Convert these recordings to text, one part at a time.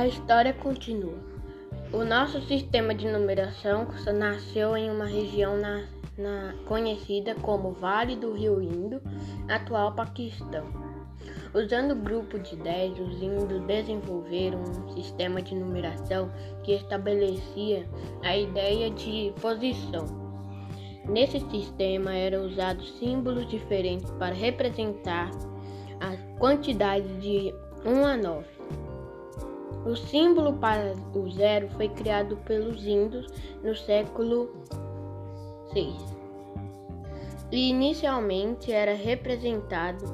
A história continua. O nosso sistema de numeração nasceu em uma região na, na, conhecida como Vale do Rio Indo, atual Paquistão. Usando o grupo de 10, os índios desenvolveram um sistema de numeração que estabelecia a ideia de posição. Nesse sistema eram usados símbolos diferentes para representar a quantidade de 1 a 9. O símbolo para o zero foi criado pelos índios no século VI e inicialmente era representado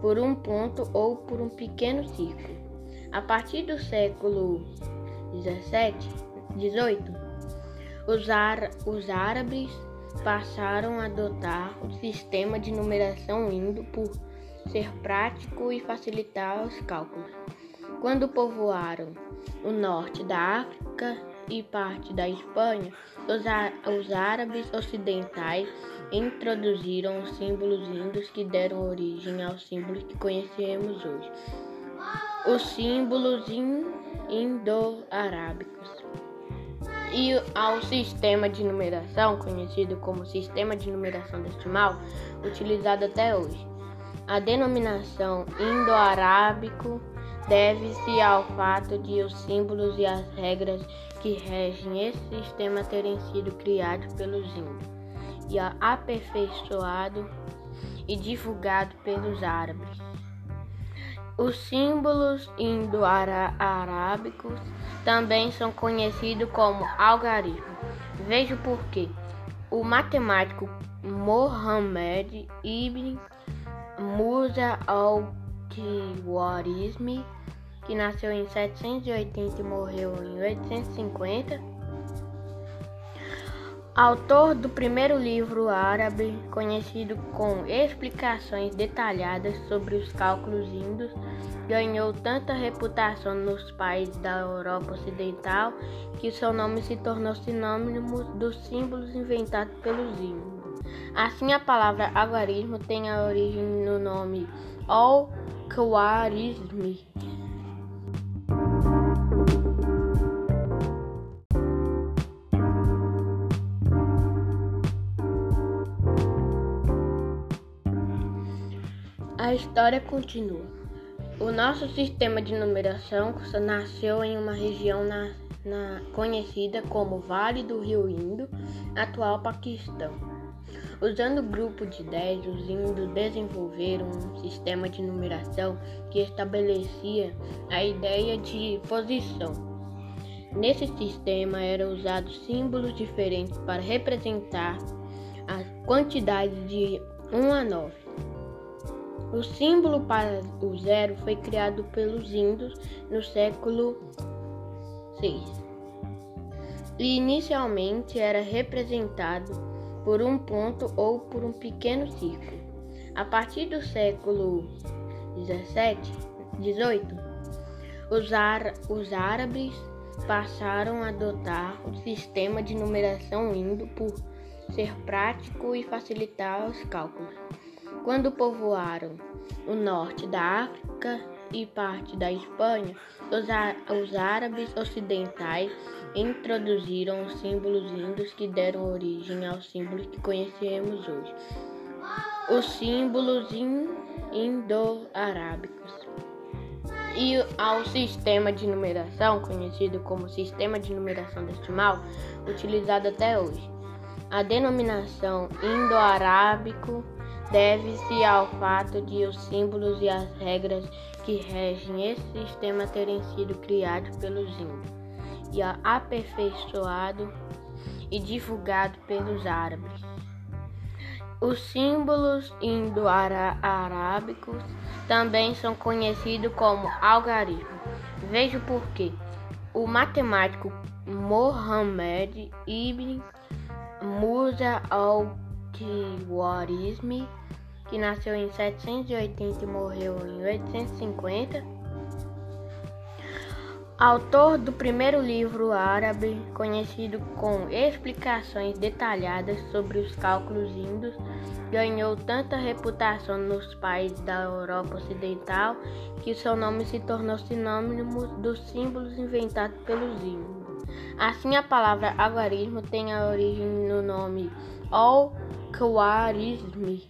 por um ponto ou por um pequeno círculo. A partir do século 17, 18, os, os árabes passaram a adotar o sistema de numeração indo por ser prático e facilitar os cálculos. Quando povoaram o norte da África e parte da Espanha, os, árabes ocidentais introduziram os símbolos índios que deram origem aos símbolos que conhecemos hoje. Os símbolos indo-arábicos e ao sistema de numeração, conhecido como sistema de numeração decimal, utilizado até hoje. A denominação indo-arábico deve-se ao fato de os símbolos e as regras que regem esse sistema terem sido criados pelos índios e aperfeiçoado e divulgado pelos árabes. Os símbolos indo-arábicos também são conhecidos como algarismo. Veja por quê. O matemático Mohammed ibn Musa al-Khwarizmi, que nasceu em 780 e morreu em 850, autor do primeiro livro árabe conhecido com explicações detalhadas sobre os cálculos índios, ganhou tanta reputação nos países da Europa Ocidental que seu nome se tornou sinônimo dos símbolos inventados pelos índios. Assim, a palavra algarismo tem a origem no nome Al-Khwarizmi. A história continua. O nosso sistema de numeração nasceu em uma região na, na, conhecida como Vale do Rio Indo, atual Paquistão. Usando o grupo de 10, os índios desenvolveram um sistema de numeração que estabelecia a ideia de posição. Nesse sistema eram usados símbolos diferentes para representar a quantidade de 1 a 9. O símbolo para o zero foi criado pelos índios no século VI e inicialmente era representado por um ponto ou por um pequeno círculo. A partir do século 17, 18, os, os árabes passaram a adotar o sistema de numeração indo por ser prático e facilitar os cálculos. Quando povoaram o norte da África e parte da Espanha, os, árabes ocidentais introduziram os símbolos índios que deram origem aos símbolos que conhecemos hoje. Os símbolos indo-arábicos e ao sistema de numeração, conhecido como sistema de numeração decimal, utilizado até hoje. A denominação indo-arábico deve-se ao fato de os símbolos e as regras que regem esse sistema terem sido criados pelos índios e aperfeiçoado e divulgado pelos árabes. Os símbolos indo-arábicos também são conhecidos como algarismo. Veja por quê. O matemático Mohammed ibn Musa al-Khwarizmi, que nasceu em 780 e morreu em 850, Autor do primeiro livro árabe conhecido com explicações detalhadas sobre os cálculos índios, ganhou tanta reputação nos países da Europa Ocidental que seu nome se tornou sinônimo dos símbolos inventados pelos índios. Assim, a palavra algarismo tem a origem no nome Al-Khwarizmi,